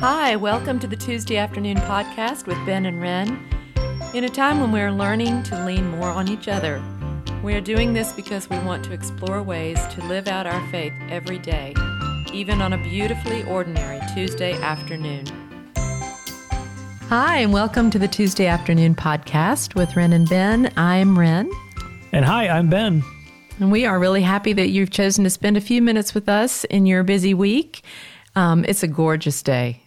Hi, welcome to the Tuesday afternoon podcast with Ben and Ren. In a time when we're learning to lean more on each other, we are doing this because we want to explore ways to live out our faith every day, even on a beautifully ordinary Tuesday afternoon. Hi, and welcome to the Tuesday afternoon podcast with Ren and Ben. I'm Ren. And hi, I'm Ben. And we are really happy that you've chosen to spend a few minutes with us in your busy week. Um, it's a gorgeous day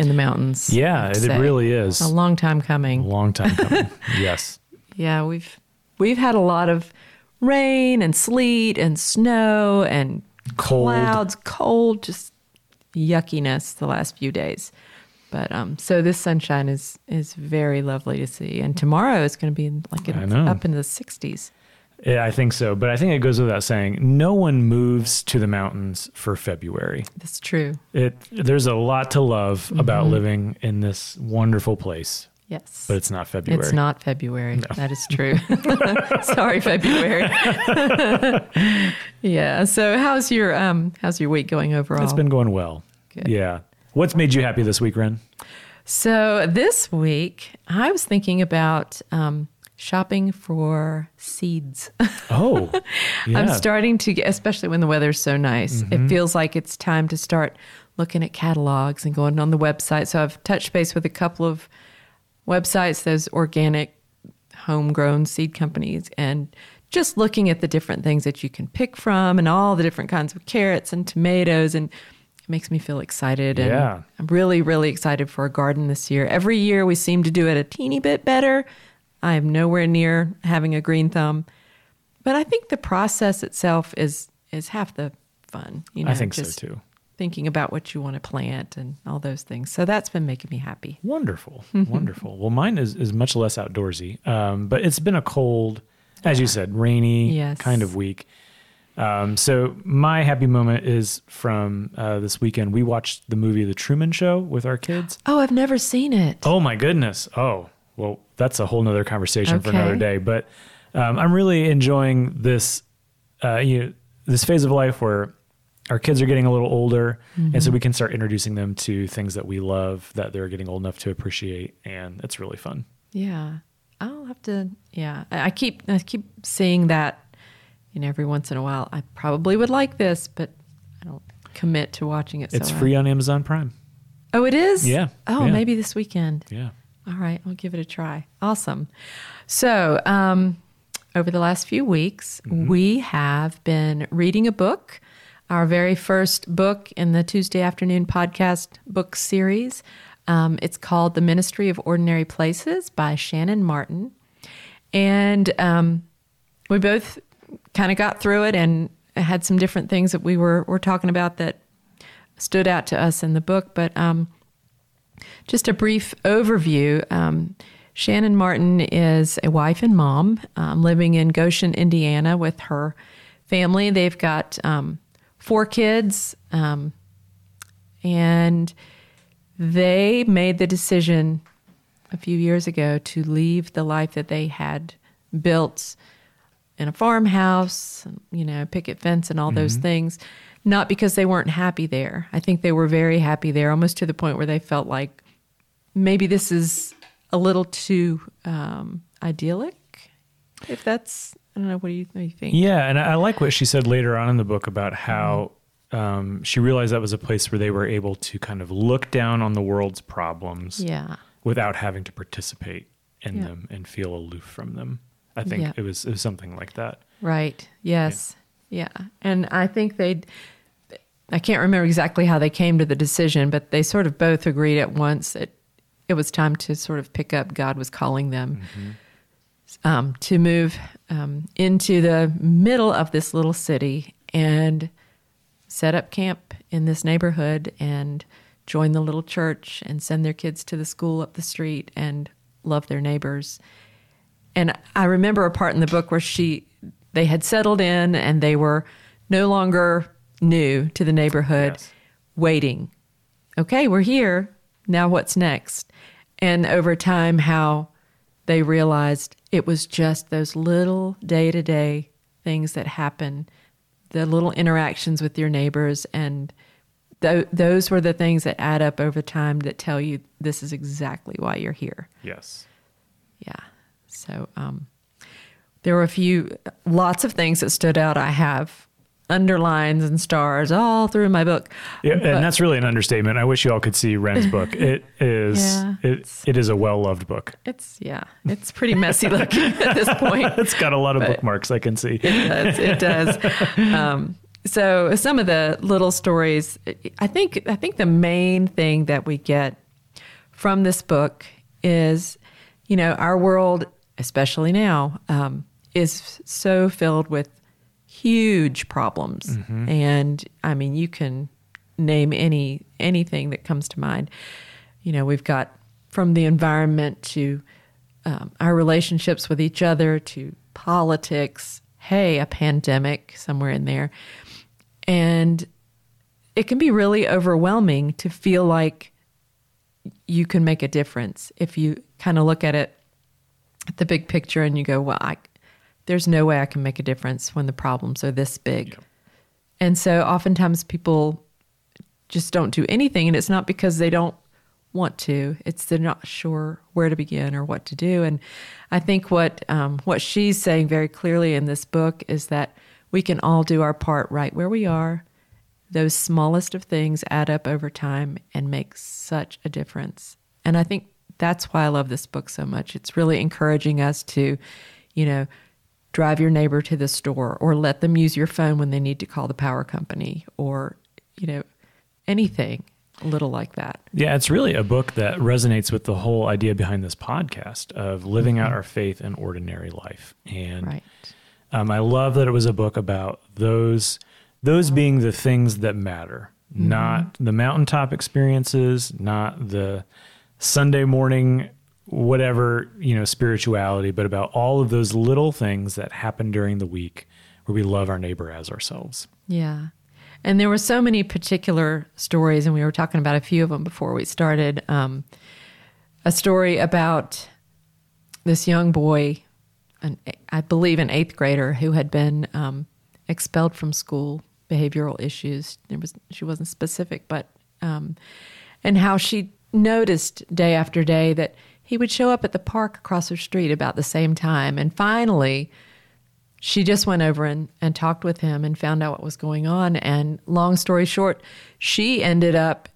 in the mountains. Yeah, it say. really is. a long time coming. A long time coming. yes. Yeah, we've we've had a lot of rain and sleet and snow and Cold. clouds, cold, just yuckiness the last few days. But um, so this sunshine is is very lovely to see, and tomorrow is going to be like in, up into the 60s. Yeah, I think so. But I think it goes without saying, no one moves to the mountains for February. That's true. It there's a lot to love about Mm-hmm. living in this wonderful place, Yes, but it's not February. It's not February. That is true. Sorry, February. yeah. So how's your um how's your week going overall? It's been going well. Good. Yeah. What's made you happy this week, Ren? So this week I was thinking about um, shopping for seeds. Oh, yeah. I'm starting to get, especially when the weather's so nice. It mm-hmm. feels like it's time to start looking at catalogs and going on the website. So I've touched base with a couple of websites, those organic, homegrown seed companies, and just looking at the different things that you can pick from and all the different kinds of carrots and tomatoes and it makes me feel excited and Yeah. I'm really really excited for a garden this year. Every year we seem to do it a teeny bit better. I am nowhere near having a green thumb. But I think the process itself is is half the fun. You know, I think so too. Thinking about what you want to plant and all those things. So that's been making me happy. Wonderful, wonderful. Well, mine is is much less outdoorsy, um, but it's been a cold, as you said, rainy Yes. kind of week. Um, so my happy moment is from uh, this weekend. We watched the movie The Truman Show with our kids. Oh, I've never seen it. Oh my goodness! Oh well, that's a whole nother conversation for another day. But um, I'm really enjoying this, uh, you know, this phase of life where our kids are getting a little older, and Mm-hmm. so we can start introducing them to things that we love that they're getting old enough to appreciate, and it's really fun. Yeah. I'll have to yeah. I I keep I keep seeing that you know every once in a while. I probably would like this, but I don't commit to watching it. It's so I- free on Amazon Prime. Oh, it is? Yeah, Oh, yeah. maybe this weekend. Yeah. All right, I'll give it a try. Awesome. So, um, over the last few weeks, we have been reading a book, our very first book in the Tuesday afternoon podcast book series. Um, it's called The Ministry of Ordinary Places by Shannon Martin. And um, we both kind of got through it and had some different things that we were, were talking about that stood out to us in the book. But um, just a brief overview. Um, Shannon Martin is a wife and mom um, living in Goshen, Indiana, with her family. They've got um, four kids, um, and they made the decision a few years ago to leave the life that they had built in a farmhouse, you know, picket fence and all those things, not because they weren't happy there. I think they were very happy there, almost to the point where they felt like maybe this is a little too um, idyllic. If that's, I don't know, what do you, what do you think? Yeah, and I I like what she said later on in the book about how um, she realized that was a place where they were able to kind of look down on the world's problems Yeah. without having to participate in Yeah. them and feel aloof from them. I think Yeah. it was it was something like that. Right. Yes. Yeah. And I think they, I can't remember exactly how they came to the decision, but they sort of both agreed at once that it was time to sort of pick up. God was calling them um, to move um, into the middle of this little city and set up camp in this neighborhood and join the little church and send their kids to the school up the street and love their neighbors. And I remember a part in the book where she they had settled in and they were no longer new to the neighborhood, Yes. waiting. Okay, we're here. Now what's next? And over time how they realized it was just those little day-to-day things that happen, the little interactions with your neighbors and th- those were the things that add up over time that tell you this is exactly why you're here. Yes. Yeah. So um, there were a few, lots of things that stood out. I have underlines and stars all through my book. Yeah, But- and that's really an understatement. I wish you all could see Ren's book. It is Yeah, it, it is a well loved book. It's yeah, it's pretty messy looking at this point. It's got a lot of bookmarks I can see. It does. It does. Um, so some of the little stories, I think. I think the main thing that we get from this book is, you know, our world, especially now, um, is so filled with huge problems, and I mean, you can name any anything that comes to mind. You know, we've got from the environment to um, our relationships with each other to politics. Hey, a pandemic somewhere in there. And it can be really overwhelming to feel like you can make a difference if you kind of look at it at the big picture and you go, well, I, there's no way I can make a difference when the problems are this big. And so oftentimes people just don't do anything. And it's not because they don't want to, it's they're not sure where to begin or what to do. And I think what, um, what she's saying very clearly in this book is that we can all do our part right where we are. Those smallest of things add up over time and make such a difference. And I think that's why I love this book so much. It's really encouraging us to, you know, drive your neighbor to the store or let them use your phone when they need to call the power company or, you know, anything little like that. Yeah, it's really a book that resonates with the whole idea behind this podcast of living out our faith in ordinary life. And Right. um, I love that it was a book about those those being the things that matter, not the mountaintop experiences, not the Sunday morning whatever, you know, spirituality, but about all of those little things that happen during the week where we love our neighbor as ourselves. Yeah. And there were so many particular stories, and we were talking about a few of them before we started. Um, a story about this young boy, an, I believe an eighth grader, who had been um, expelled from school, behavioral issues. There was she wasn't specific, but um, and how she noticed day after day that he would show up at the park across her street about the same time, and finally she just went over and, and talked with him and found out what was going on. And long story short, she ended up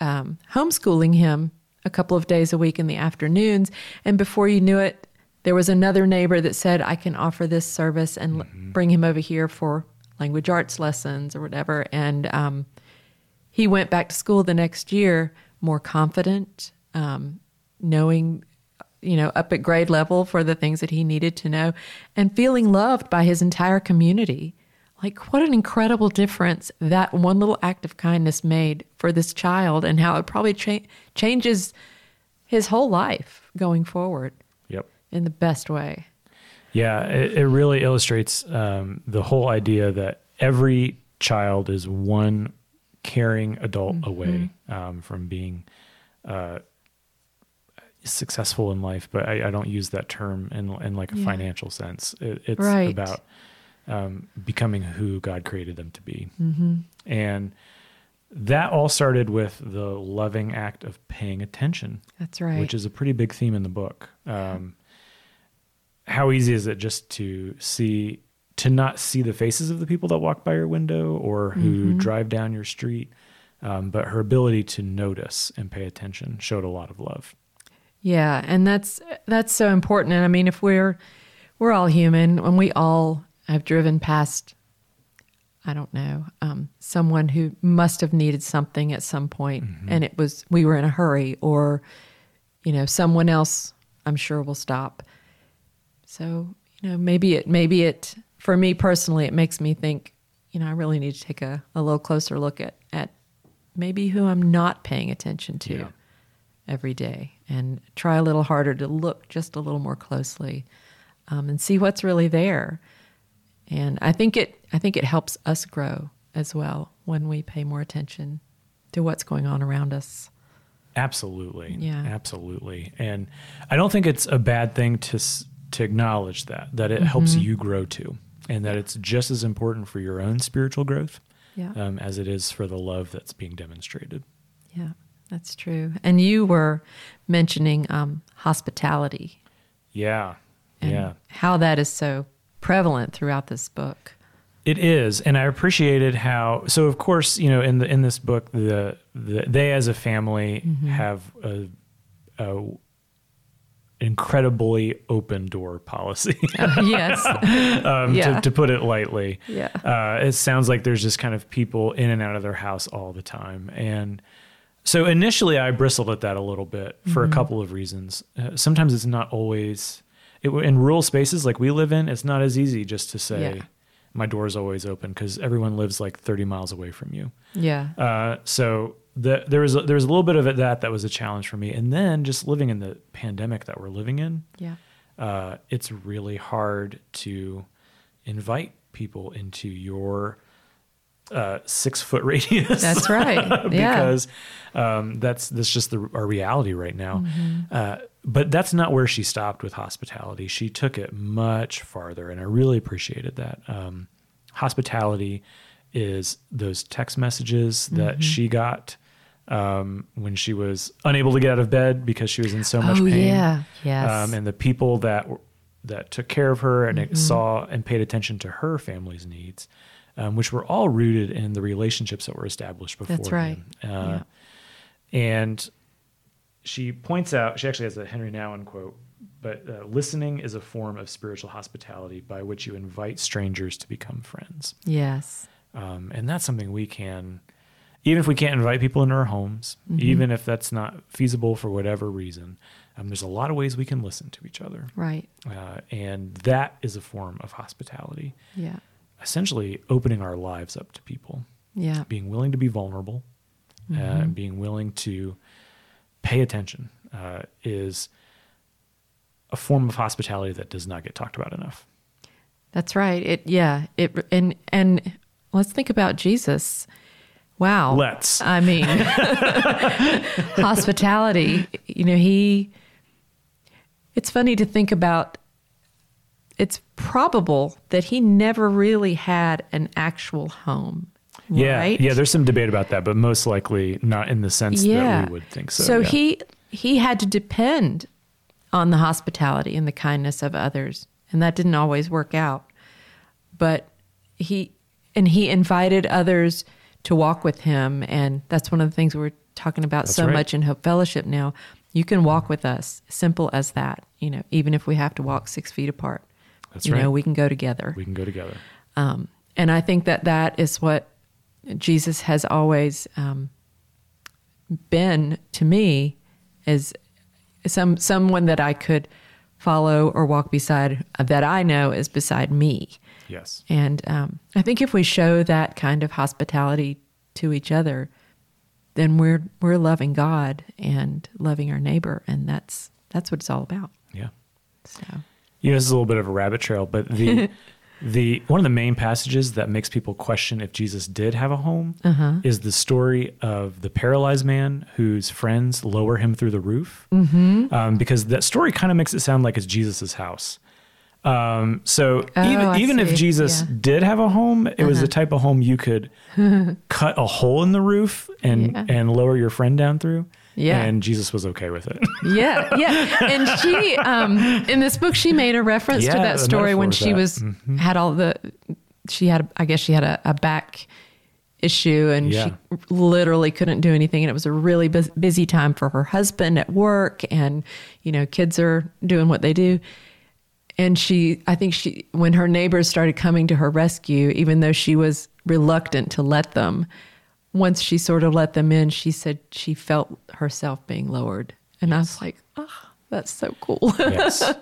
um, homeschooling him a couple of days a week in the afternoons. And before you knew it, there was another neighbor that said, I can offer this service and l- bring him over here for language arts lessons or whatever. And um, he went back to school the next year more confident, um, knowing you know, up at grade level for the things that he needed to know and feeling loved by his entire community. Like, what an incredible difference that one little act of kindness made for this child and how it probably cha- changes his whole life going forward Yep. in the best way. Yeah, it, it really illustrates um, the whole idea that every child is one caring adult away um, from being uh, successful in life. But I, I don't use that term in in like a Yeah. financial sense. It, it's Right. about um, becoming who God created them to be, and that all started with the loving act of paying attention That's right. which is a pretty big theme in the book. Um, how easy is it just to see, to not see the faces of the people that walk by your window or who drive down your street? Um, but her ability to notice and pay attention showed a lot of love. Yeah, and that's that's so important. And I mean, if we're we're all human, and we all have driven past, I don't know, um, someone who must have needed something at some point, and it was we were in a hurry, or you know, someone else, I'm sure will stop. So you know, maybe it maybe it for me personally, it makes me think, you know, I really need to take a, a little closer look at at maybe who I'm not paying attention to Yeah. Every day and try a little harder to look just a little more closely um, and see what's really there. And I think it I think it helps us grow as well when we pay more attention to what's going on around us. Absolutely. Yeah. Absolutely. And I don't think it's a bad thing to to acknowledge that that it helps you grow too and that it's just as important for your own spiritual growth Yeah. um, as it is for the love that's being demonstrated. Yeah, that's true. And you were mentioning um, hospitality Yeah. yeah. how that is so prevalent throughout this book. It is, and I appreciated how. So, of course, you know, in the in this book, the, the they as a family Mm-hmm. have a, a incredibly open door policy, yes. um, Yeah. to, to put it lightly. Yeah. Uh, it sounds like there's just kind of people in and out of their house all the time, and so initially I bristled at that a little bit for Mm-hmm. a couple of reasons. Uh, sometimes it's not always it, in rural spaces like we live in. It's not as easy just to say Yeah. my door is always open because everyone lives like 30 miles away from you. Yeah. Uh, so the, there was a, there was a little bit of it that that was a challenge for me, and then just living in the pandemic that we're living in, Yeah. uh, it's really hard to invite people into your uh, six foot radius. That's right. Yeah. because um, that's that's just the, our reality right now. Mm-hmm. Uh, but that's not where she stopped with hospitality. She took it much farther, and I really appreciated that. Um, hospitality is those text messages that Mm-hmm. she got um, when she was unable to get out of bed because she was in so much oh, pain yeah. Yes. um, and the people that that took care of her and Mm-hmm. saw and paid attention to her family's needs, um, which were all rooted in the relationships that were established before. That's right. Uh, And she points out, she actually has a Henri Nouwen quote, but uh, listening is a form of spiritual hospitality by which you invite strangers to become friends. yes. Um, and that's something we can, even if we can't invite people into our homes, Mm-hmm. even if that's not feasible for whatever reason, um, there's a lot of ways we can listen to each other. Right. Uh, and that is a form of hospitality, Yeah. Essentially opening our lives up to people, Yeah. being willing to be vulnerable, uh, Mm-hmm. being willing to pay attention uh, is a form of hospitality that does not get talked about enough. That's right. It yeah. It and and let's think about Jesus. Wow. Let's. I mean, hospitality. You know, he. It's funny to think about. It's probable that he never really had an actual home. Yeah, right? yeah. There's some debate about that, but most likely not in the sense that we would think so. So yeah. he he had to depend on the hospitality and the kindness of others, and that didn't always work out. But he and he invited others to walk with him, and that's one of the things we're talking about so right. much in Hope Fellowship now. You can walk with us, simple as that. You know, even if we have to walk six feet apart, That's you know, we can go together. we can go together. Um, and I think that that is what Jesus has always um, been to me is some someone that I could follow or walk beside that I know is beside me. Yes. And um, I think if we show that kind of hospitality to each other, then we're we're loving God and loving our neighbor, and that's that's what it's all about. Yeah. So You know, this is a little bit of a rabbit trail, but the the one of the main passages that makes people question if Jesus did have a home Uh-huh. is the story of the paralyzed man whose friends lower him through the roof, mm-hmm. um, because that story kind of makes it sound like it's Jesus's house. Um, so Oh, even I even if. Jesus Yeah. Uh-huh. did have a home, it was the type of home you could cut a hole in the roof and Yeah. and lower your friend down through. Yeah. and Jesus was okay with it. yeah, yeah. And she, um, in this book, she made a reference to that story when she that. was Mm-hmm. had all the, she had, I guess she had a, a back issue and Yeah. she literally couldn't do anything. And it was a really bus- busy time for her husband at work, and you know, kids are doing what they do. And she, I think she, when her neighbors started coming to her rescue, even though she was reluctant to let them, once she sort of let them in, she said she felt herself being lowered. And I was like, oh, that's so cool. yes.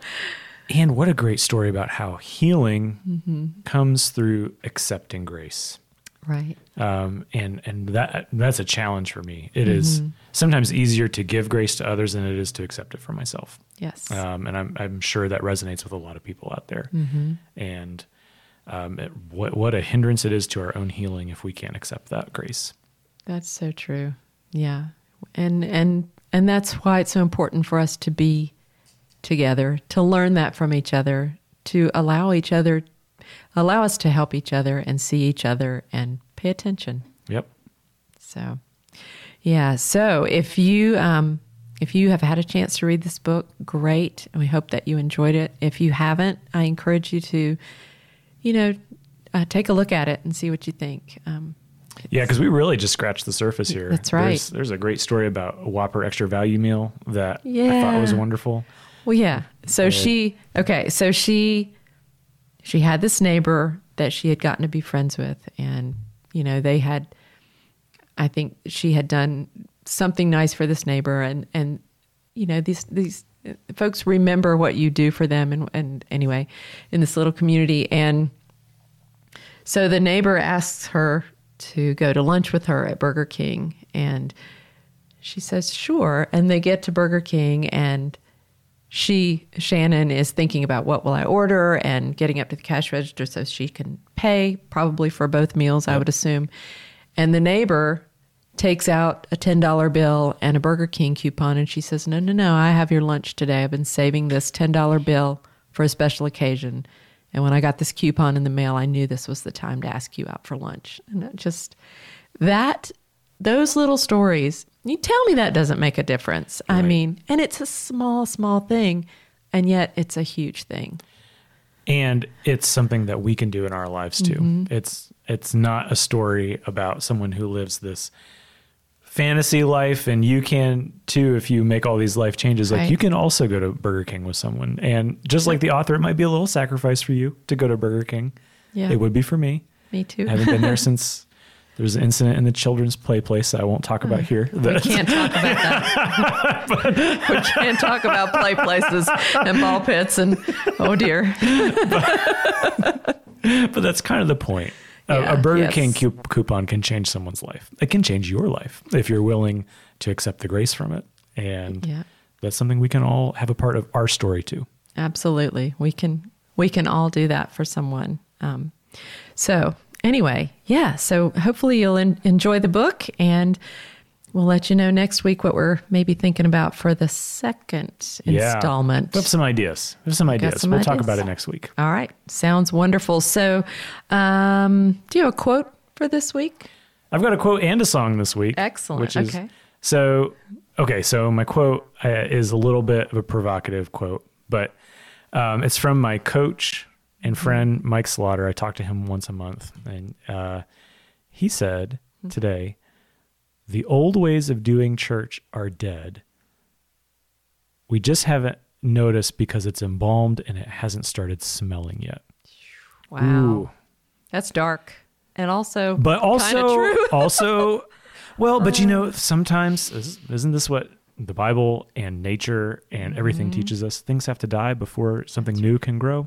And what a great story about how healing Mm-hmm. comes through accepting grace. right. Um, and and that that's a challenge for me. It is Mm-hmm. sometimes easier to give grace to others than it is to accept it for myself. Yes. Um, and I'm I'm sure that resonates with a lot of people out there. Mm-hmm. And um, it, what what a hindrance it is to our own healing if we can't accept that grace. That's so true. Yeah. And and and that's why it's so important for us to be together, to learn that from each other, to allow each other allow us to help each other and see each other and pay attention. Yep. So, yeah. So if you um, if you have had a chance to read this book, great, and we hope that you enjoyed it. If you haven't, I encourage you to, you know, uh, take a look at it and see what you think. Um, Yeah, because we really just scratched the surface here. That's right. There's, there's a great story about a Whopper extra value meal that I thought was wonderful. Well, yeah. So uh, she okay. So she she had this neighbor that she had gotten to be friends with, and you know they had. I think she had done something nice for this neighbor, and and you know these these folks remember what you do for them, and and anyway, in this little community, and so the neighbor asks her to go to lunch with her at Burger King, and she says sure, and they get to Burger King and she Shannon is thinking about what will I order and getting up to the cash register so she can pay probably for both meals I would assume. And the neighbor takes out a $10 bill and a Burger King coupon and she says, "No, no, no, I have your lunch today. I've been saving this $10 bill for a special occasion. And when I got this coupon in the mail, I knew this was the time to ask you out for lunch." And it just that those little stories, you tell me that doesn't make a difference. I mean, and it's a small, small thing, and yet it's a huge thing. and it's something that we can do in our lives too Mm-hmm. it's it's not a story about someone who lives this fantasy life and you can too if you make all these life changes like Right. you can also go to burger king with someone and just like the author it might be a little sacrifice for you to go to burger king Yeah. it would be for me Me too. i haven't been there since there was an incident in the children's play place that i won't talk about oh, here we that- can't talk about that. we can't talk about play places and ball pits and oh dear. but that's kind of the point. A- Yeah, a, Burger yes. King coup- coupon can change someone's life. It can change your life if you're willing to accept the grace from it. And Yeah. that's something we can all have a part of our story too. Absolutely. We can we can all do that for someone. Um, so anyway, yeah. So hopefully you'll en- enjoy the book, and we'll let you know next week what we're maybe thinking about for the second Yeah. installment. We have some ideas. We have some ideas. some we'll talk about it next week. All right, sounds wonderful. So, um, do you have a quote for this week? I've got a quote and a song this week. Excellent. Which is, Okay. So, okay. So my quote uh, is a little bit of a provocative quote, but um, it's from my coach Mm-hmm. and friend Mike Slaughter. I talk to him once a month, and uh, he said Mm-hmm. today, "The old ways of doing church are dead. We just haven't noticed because it's embalmed and it hasn't started smelling yet." Wow, Ooh. that's dark, and also, but also true. also well but you know sometimes is- isn't this what the bible and nature and everything Mm-hmm. teaches us things have to die before something new can grow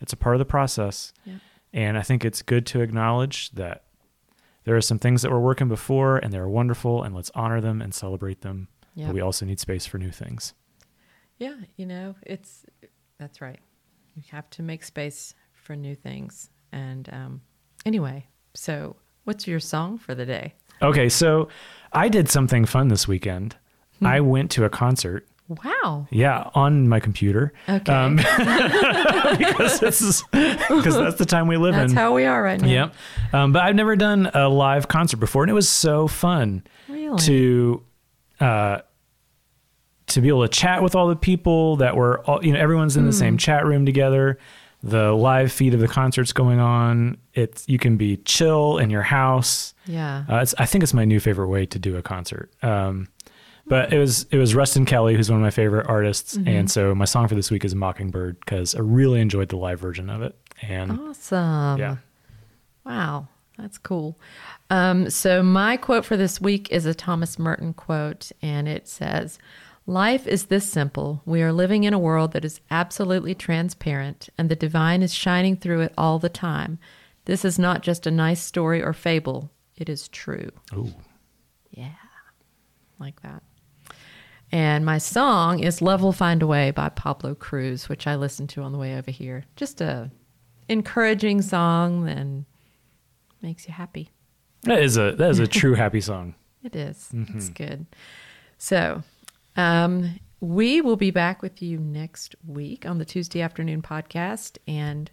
it's a part of the process Yep. and i think it's good to acknowledge that there are some things that were working before and they're wonderful and let's honor them and celebrate them Yep. but we also need space for new things Yeah, you know, it's that's right. You have to make space for new things. And um, anyway, so what's your song for the day? okay so i did something fun this weekend Hmm. i went to a concert Wow. Yeah, on my computer. Okay. Um, because this is because that's the time we live That's in. That's how we are right now. Yep. Um, but I've never done a live concert before, and it was so fun Really? to uh, to be able to chat with all the people that were all you know everyone's in the Hmm. same chat room together. The live feed of the concerts going on. It's you can be chill in your house. Yeah. Uh, it's, I think it's my new favorite way to do a concert. Um, but it was it was Ruston Kelly, who's one of my favorite artists, Mm-hmm. and so my song for this week is Mockingbird because I really enjoyed the live version of it. And Awesome. yeah, Wow, that's cool. Um, so, my quote for this week is a Thomas Merton quote, and it says, Life is this simple. We are living in a world that is absolutely transparent, and the divine is shining through it all the time. This is not just a nice story or fable, it is true. Ooh. Yeah, like that. And my song is Love Will Find a Way by Pablo Cruise, which I listened to on the way over here. Just a encouraging song and makes you happy. that is a that is a true happy song. It is. It's good. So, um, we will be back with you next week on the Tuesday afternoon podcast, and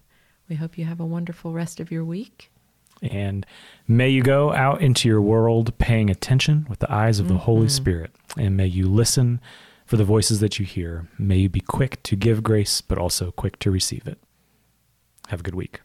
we hope you have a wonderful rest of your week. And may you go out into your world paying attention with the eyes of the Holy mm-hmm. Spirit. And may you listen for the voices that you hear. May you be quick to give grace, but also quick to receive it. Have a good week.